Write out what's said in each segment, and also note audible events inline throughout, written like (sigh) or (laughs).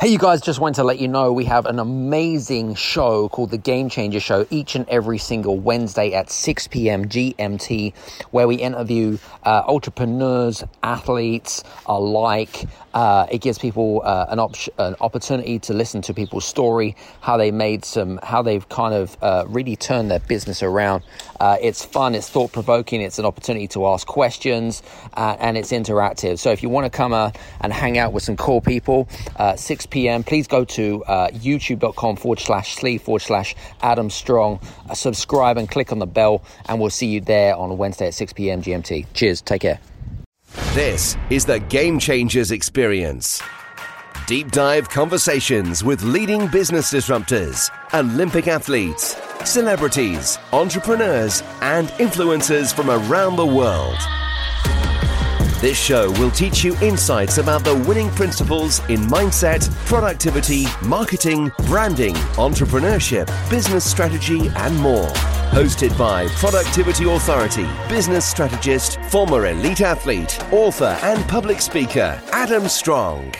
Hey, you guys, just wanted to let you know we have an amazing show called The Game Changer Show each and every single Wednesday at 6 p.m. GMT, where we interview uh, entrepreneurs, athletes alike. Uh, it gives people uh, an, op- an opportunity to listen to people's story, how they made some, how they've kind of uh, really turned their business around. Uh, it's fun, it's thought provoking, it's an opportunity to ask questions, uh, and it's interactive. So if you want to come and hang out with some cool people, 6 p.m., please go to uh, youtube.com forward slash sleeve forward slash Adam Strong. Uh, subscribe and click on the bell, and we'll see you there on Wednesday at 6 p.m. GMT. Cheers. Take care. This is the Game Changers Experience. Deep dive conversations with leading business disruptors, Olympic athletes, celebrities, entrepreneurs, and influencers from around the world. This show will teach you insights about the winning principles in mindset, productivity, marketing, branding, entrepreneurship, business strategy, and more. Hosted by Productivity Authority, business strategist, former elite athlete, author, and public speaker, Adam Strong.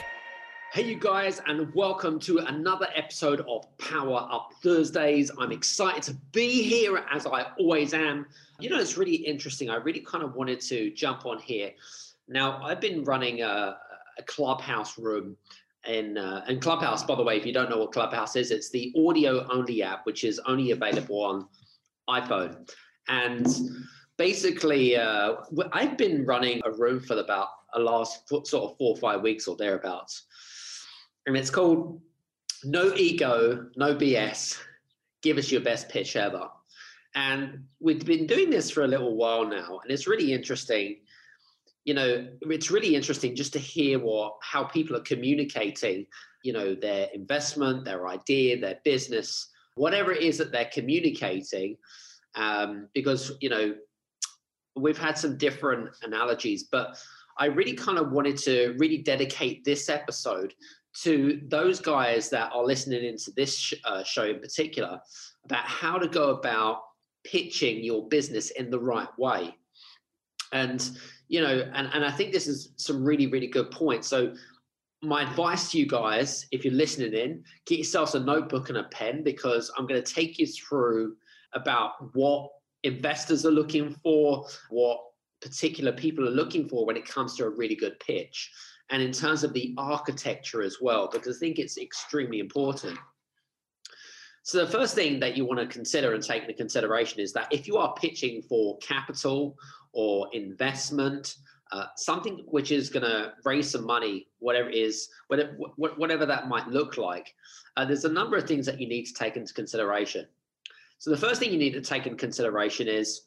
Hey, you guys, and welcome to another episode of Power Up Thursdays. I'm excited to be here as I always am. You know, it's really interesting. I really kind of wanted to jump on here now, I've been running a, a clubhouse room uh, and Clubhouse. By the way, if you don't know what Clubhouse is, it's the audio only app, which is only available on iPhone. And basically, uh, I've been running a room for about a last sort of four or five weeks or thereabouts, and it's called "No Ego, No BS." Give us your best pitch ever. And we've been doing this for a little while now, and it's really interesting you know it's really interesting just to hear what how people are communicating you know their investment their idea their business whatever it is that they're communicating um, because you know we've had some different analogies but i really kind of wanted to really dedicate this episode to those guys that are listening into this sh- uh, show in particular about how to go about pitching your business in the right way and you know, and, and I think this is some really, really good points. So my advice to you guys, if you're listening in, get yourselves a notebook and a pen because I'm going to take you through about what investors are looking for, what particular people are looking for when it comes to a really good pitch. And in terms of the architecture as well, because I think it's extremely important. So the first thing that you want to consider and take into consideration is that if you are pitching for capital or investment, uh, something which is going to raise some money, whatever it is, whatever, whatever that might look like, uh, there's a number of things that you need to take into consideration. So the first thing you need to take into consideration is,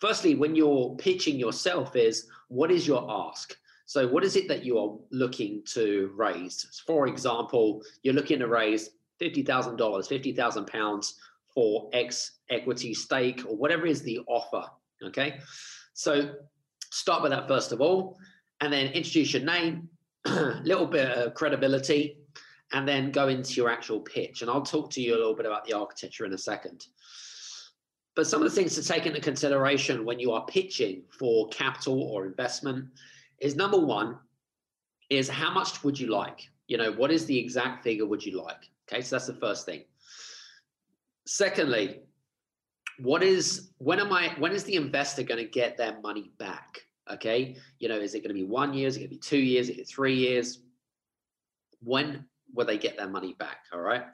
firstly, when you're pitching yourself, is what is your ask? So what is it that you are looking to raise? For example, you're looking to raise fifty thousand dollars, fifty thousand pounds for X equity stake or whatever is the offer Okay, so start with that first of all, and then introduce your name, (clears throat) little bit of credibility, and then go into your actual pitch. And I'll talk to you a little bit about the architecture in a second. But some of the things to take into consideration when you are pitching for capital or investment is number one, is how much would you like? You know, what is the exact figure would you like? Okay, so that's the first thing. Secondly, what is when am i when is the investor going to get their money back? Okay you know is it going to be one year is it going to be two years is it three years? When will they get their money back all right?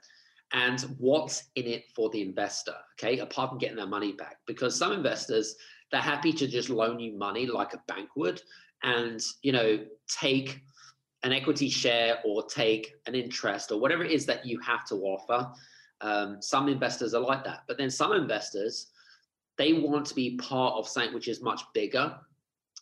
And what's in it for the investor okay apart from getting their money back? Because some investors they're happy to just loan you money like a bank would and you know take an equity share or take an interest or whatever it is that you have to offer um, some investors are like that, but then some investors they want to be part of something which is much bigger.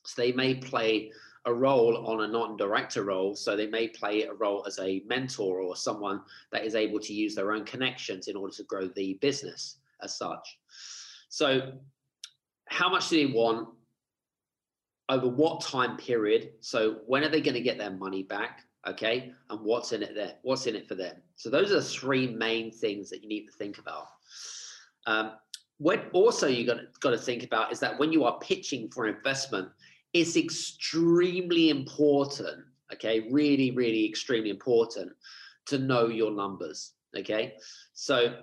So they may play a role on a non-director role. So they may play a role as a mentor or someone that is able to use their own connections in order to grow the business as such. So how much do they want? Over what time period? So when are they going to get their money back? Okay and what's in it there what's in it for them so those are the three main things that you need to think about um, what also you got got to think about is that when you are pitching for investment it's extremely important Okay, really, really extremely important to know your numbers. Okay, so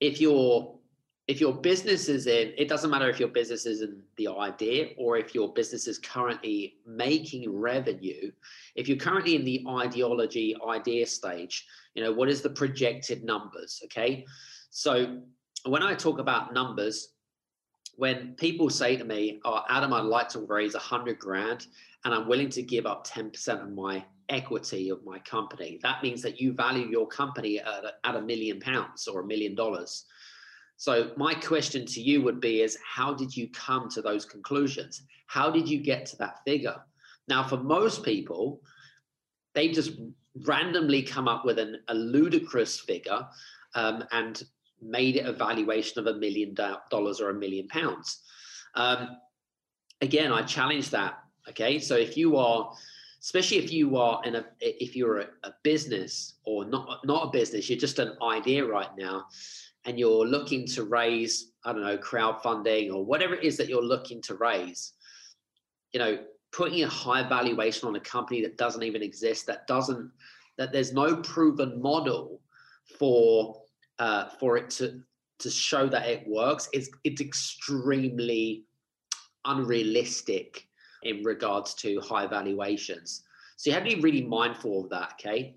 if your if your business is in, it doesn't matter if your business is in the idea or if your business is currently making revenue. If you're currently in the ideology idea stage, you know what is the projected numbers? Okay, so when I talk about numbers, when people say to me, "Oh, Adam, I'd like to raise a hundred grand, and I'm willing to give up ten percent of my equity of my company," that means that you value your company at at a million pounds or a million dollars. So my question to you would be: Is how did you come to those conclusions? How did you get to that figure? Now, for most people, they just randomly come up with an, a ludicrous figure um, and made it a valuation of a million dollars or a million pounds. Um, again, I challenge that. Okay, so if you are, especially if you are in a, if you're a, a business or not, not a business, you're just an idea right now, and you're looking to raise, I don't know, crowdfunding or whatever it is that you're looking to raise. You know, putting a high valuation on a company that doesn't even exist, that doesn't, that there's no proven model for uh, for it to to show that it works it's it's extremely unrealistic in regards to high valuations so you have to be really mindful of that okay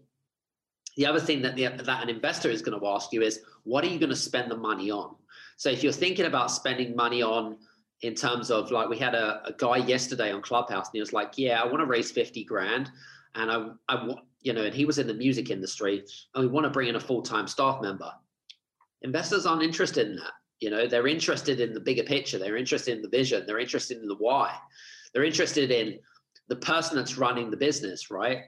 the other thing that the, that an investor is going to ask you is what are you going to spend the money on so if you're thinking about spending money on in terms of like we had a, a guy yesterday on clubhouse and he was like yeah i want to raise 50 grand and i i you know and he was in the music industry and we want to bring in a full-time staff member investors aren't interested in that. You know, they're interested in the bigger picture. They're interested in the vision. They're interested in the why. They're interested in the person that's running the business, right?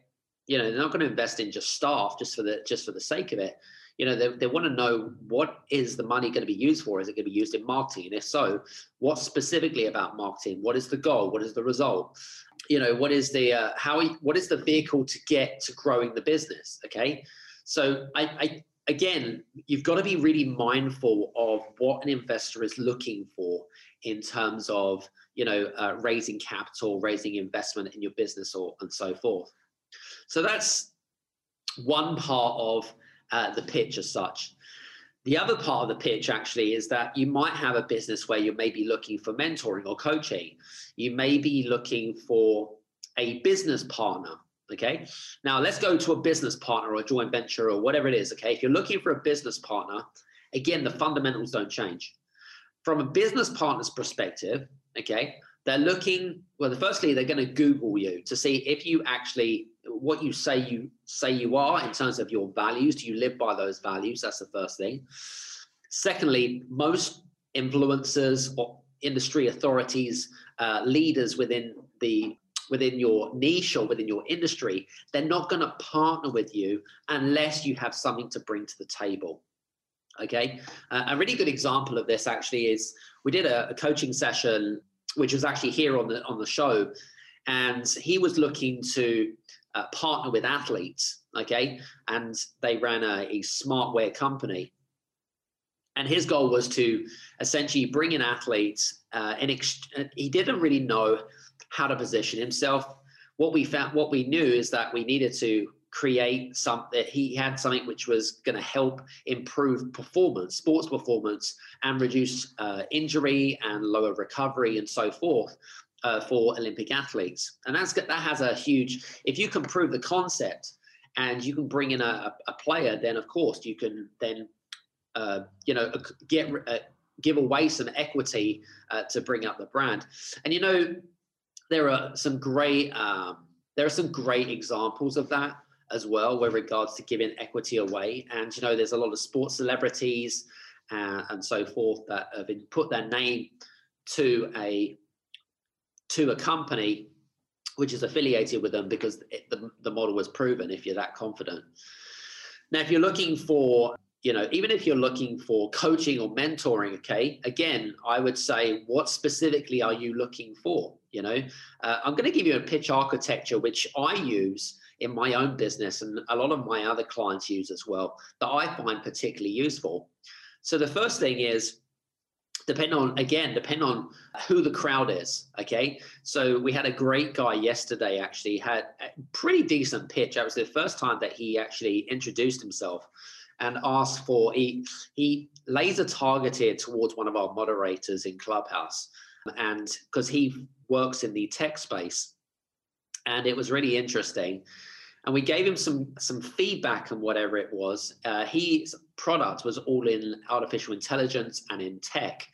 You know, they're not going to invest in just staff just for the just for the sake of it. You know, they, they want to know what is the money going to be used for? Is it going to be used in marketing? And if so, what specifically about marketing? What is the goal? What is the result? You know, what is the uh, how? What is the vehicle to get to growing the business? Okay, so I, I again, you've got to be really mindful of what an investor is looking for in terms of, you know, uh, raising capital, raising investment in your business, or and so forth. So that's one part of uh, the pitch as such. The other part of the pitch actually is that you might have a business where you may be looking for mentoring or coaching. You may be looking for a business partner Okay. Now let's go to a business partner or a joint venture or whatever it is. Okay. If you're looking for a business partner, again, the fundamentals don't change. From a business partner's perspective, okay, they're looking, well, firstly, they're going to Google you to see if you actually, what you say you say you are in terms of your values. Do you live by those values? That's the first thing. Secondly, most influencers or industry authorities, uh, leaders within the within your niche or within your industry, they're not going to partner with you unless you have something to bring to the table. Okay. Uh, a really good example of this actually is we did a, a coaching session, which was actually here on the on the show, and he was looking to uh, partner with athletes. Okay, and they ran a, a smartwear company and his goal was to essentially bring in athletes uh, and ex- he didn't really know how to position himself. What we found, what we knew is that we needed to create something. He had something which was going to help improve performance, sports performance, and reduce uh, injury and lower recovery and so forth. Uh, for Olympic athletes, and that's that has a huge. If you can prove the concept, and you can bring in a, a player, then of course you can then uh, you know get uh, give away some equity uh, to bring up the brand. And you know there are some great um, there are some great examples of that as well with regards to giving equity away. And you know there's a lot of sports celebrities uh, and so forth that have put their name to a to a company which is affiliated with them because it, the, the model was proven if you're that confident. Now if you're looking for you know, even if you're looking for coaching or mentoring, okay, again, I would say, what specifically are you looking for? You know, uh, I'm going to give you a pitch architecture, which I use in my own business and a lot of my other clients use as well, that I find particularly useful. So the first thing is depend on again depend on who the crowd is okay so we had a great guy yesterday actually had a pretty decent pitch that was the first time that he actually introduced himself and asked for he he laser targeted towards one of our moderators in clubhouse and because he works in the tech space and it was really interesting and we gave him some some feedback and whatever it was. Uh, his product was all in artificial intelligence and in tech.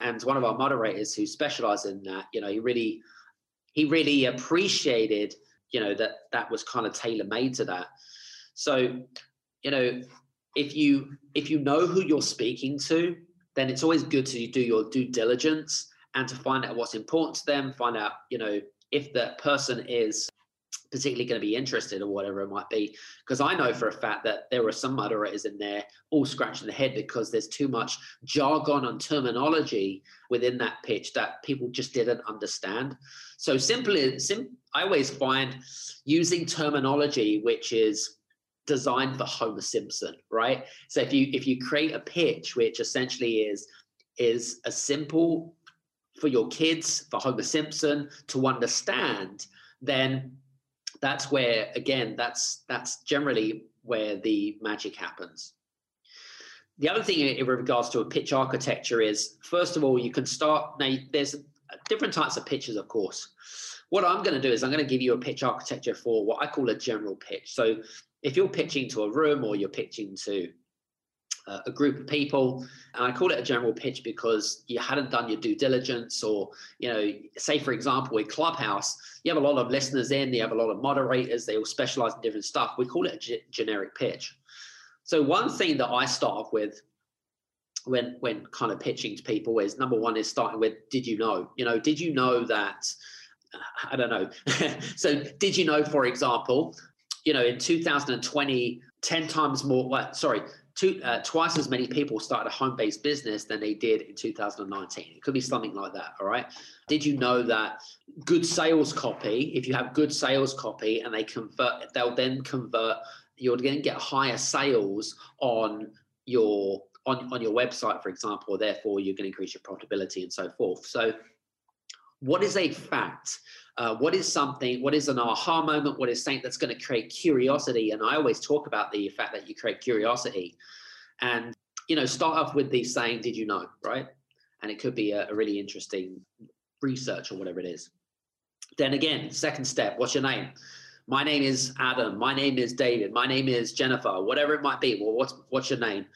And one of our moderators who specialized in that, you know, he really he really appreciated, you know, that that was kind of tailor made to that. So, you know, if you if you know who you're speaking to, then it's always good to do your due diligence and to find out what's important to them, find out, you know, if that person is particularly going to be interested or whatever it might be. Because I know for a fact that there are some moderators in there all scratching the head because there's too much jargon and terminology within that pitch that people just didn't understand. So simply, sim- I always find using terminology which is designed for Homer Simpson, right? So if you if you create a pitch which essentially is is a simple for your kids for Homer Simpson to understand, then that's where again that's that's generally where the magic happens. The other thing in regards to a pitch architecture is first of all you can start now there's different types of pitches of course. What i'm going to do is i'm going to give you a pitch architecture for what i call a general pitch. So if you're pitching to a room or you're pitching to uh, a group of people and i call it a general pitch because you hadn't done your due diligence or you know say for example with clubhouse you have a lot of listeners in you have a lot of moderators they all specialize in different stuff. We call it a g- generic pitch. So one thing that i start off with when when kind of pitching to people is number one is starting with did you know? You know did you know that uh, i don't know. (laughs) So did you know for example you know in 2020 10 times more well, sorry two, uh, twice as many people started a home-based business than they did in 2019. It could be something like that. All right. Did you know that good sales copy? If you have good sales copy and they convert, they'll then convert. You're going to get higher sales on your on, on your website, for example. Therefore, you're going to increase your profitability and so forth. So, what is a fact? Uh, what is something, what is an aha moment? What is something that's going to create curiosity? And I always talk about the fact that you create curiosity. And, you know, start off with the saying, did you know, right? And it could be a, a really interesting research or whatever it is. Then again, second step, what's your name? My name is Adam. My name is David. My name is Jennifer, whatever it might be. Well, what's, what's your name?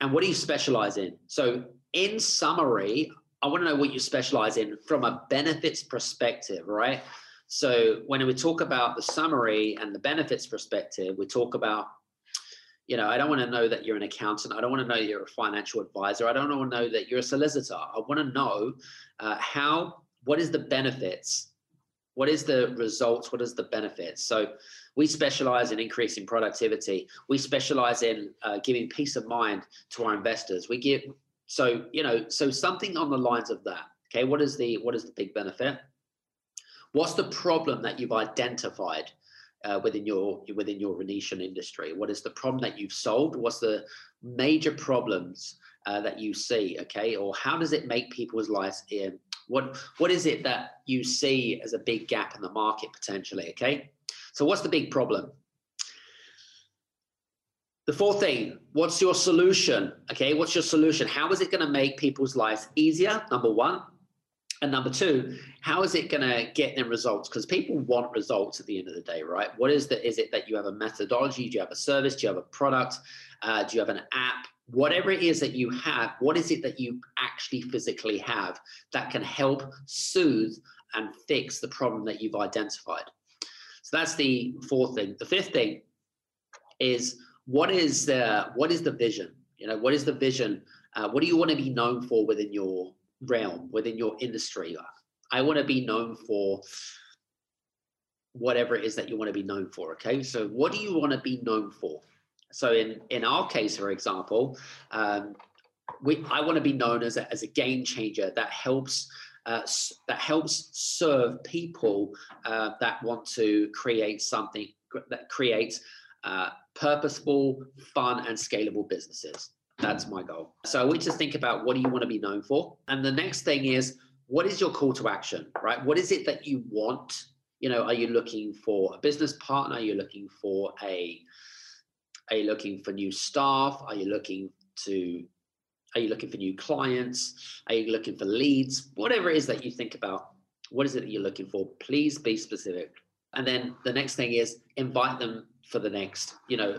And what do you specialize in? So, in summary, I want to know what you specialize in from a benefits perspective, right? So when we talk about the summary and the benefits perspective, we talk about, you know, I don't want to know that you're an accountant. I don't want to know you're a financial advisor. I don't want to know that you're a solicitor. I want to know uh, how, what is the benefits? What is the results? What is the benefits? So we specialize in increasing productivity. We specialize in uh, giving peace of mind to our investors. We give so you know so something on the lines of that okay what is the what is the big benefit? What's the problem that you've identified uh, within your within your Venetian industry? What is the problem that you've solved? What's the major problems uh, that you see okay? Or how does it make people's lives in what what is it that you see as a big gap in the market potentially okay? So what's the big problem the fourth thing, what's your solution? Okay, what's your solution? How is it going to make people's lives easier? Number one. And number two, how is it going to get them results? Because people want results at the end of the day, right? What is the is it that you have a methodology? Do you have a service? Do you have a product? Uh, do you have an app? Whatever it is that you have, what is it that you actually physically have that can help soothe and fix the problem that you've identified? So that's the fourth thing. The fifth thing is what is the what is the vision? You know, what is the vision? Uh, what do you want to be known for within your realm, within your industry? I want to be known for whatever it is that you want to be known for. Okay, so what do you want to be known for? So in in our case, for example, um, we I want to be known as a, as a game changer that helps. Uh, that helps serve people uh, that want to create something that creates uh, purposeful, fun, and scalable businesses. That's my goal. So I want you to think about what do you want to be known for? And the next thing is, what is your call to action, right? What is it that you want? You know, are you looking for a business partner? Are you looking for a, are you looking for new staff? Are you looking to, are you looking for new clients? Are you looking for leads? Whatever it is that you think about, what is it that you're looking for? Please be specific. And then the next thing is invite them for the next, you know,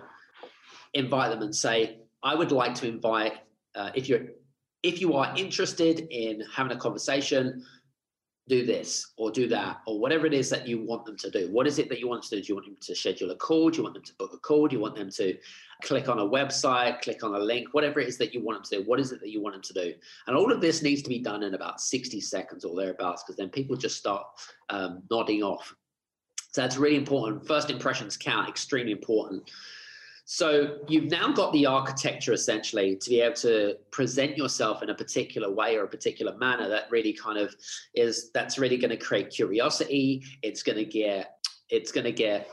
invite them and say, I would like to invite, uh, if you're, if you are interested in having a conversation, do this or do that or whatever it is that you want them to do. What is it that you want to do? Do you want them to schedule a call? Do you want them to book a call? Do you want them to click on a website, click on a link, whatever it is that you want them to do? What is it that you want them to do? And all of this needs to be done in about 60 seconds or thereabouts because then people just start um, nodding off so that's really important. First impressions count, extremely important. So you've now got the architecture essentially to be able to present yourself in a particular way or a particular manner that really kind of is that's really going to create curiosity. It's going to get it's going to get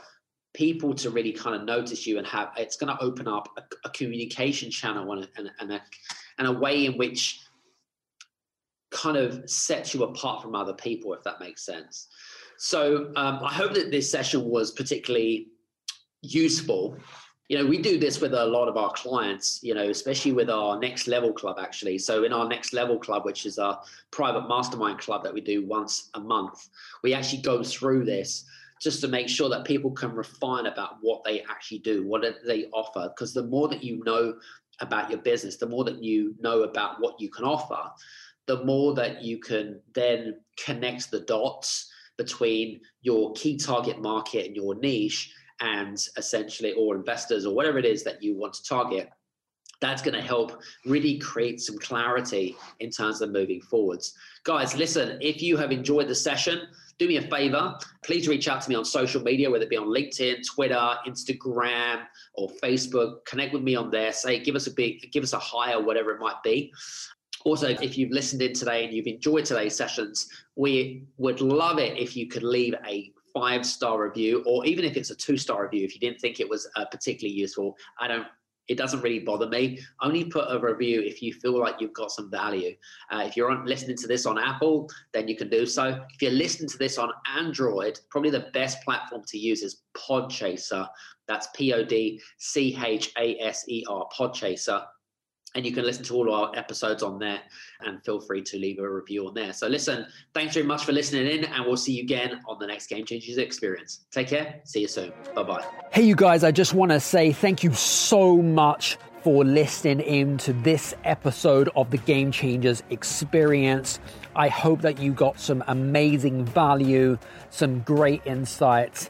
people to really kind of notice you and have it's going to open up a, a communication channel and and, and, a, and a way in which kind of sets you apart from other people if that makes sense so um, I hope that this session was particularly useful. You know, we do this with a lot of our clients, you know, especially with our next level club, actually. So, in our next level club, which is a private mastermind club that we do once a month, we actually go through this just to make sure that people can refine about what they actually do, what they offer. Because the more that you know about your business, the more that you know about what you can offer, the more that you can then connect the dots between your key target market and your niche and essentially or investors or whatever it is that you want to target that's going to help really create some clarity in terms of moving forwards. Guys listen if you have enjoyed the session do me a favor. Please reach out to me on social media whether it be on linkedin twitter instagram or facebook. Connect with me on there. Say give us a big give us a high or whatever it might be also, if you've listened in today and you've enjoyed today's sessions, we would love it if you could leave a five star review, or even if it's a two star review, if you didn't think it was uh, particularly useful. I don't it doesn't really bother me. Only put a review if you feel like you've got some value. Uh, if you're on, listening to this on Apple, then you can do so. If you're listening to this on Android, probably the best platform to use is Podchaser. That's P O D C H A S E R, Podchaser and you can listen to all our episodes on there and feel free to leave a review on there. So listen, thanks very much for listening in and we'll see you again on the next Game Changers experience. Take care. See you soon. Bye-bye. Hey you guys, I just want to say thank you so much for listening in to this episode of the Game Changers experience. I hope that you got some amazing value, some great insights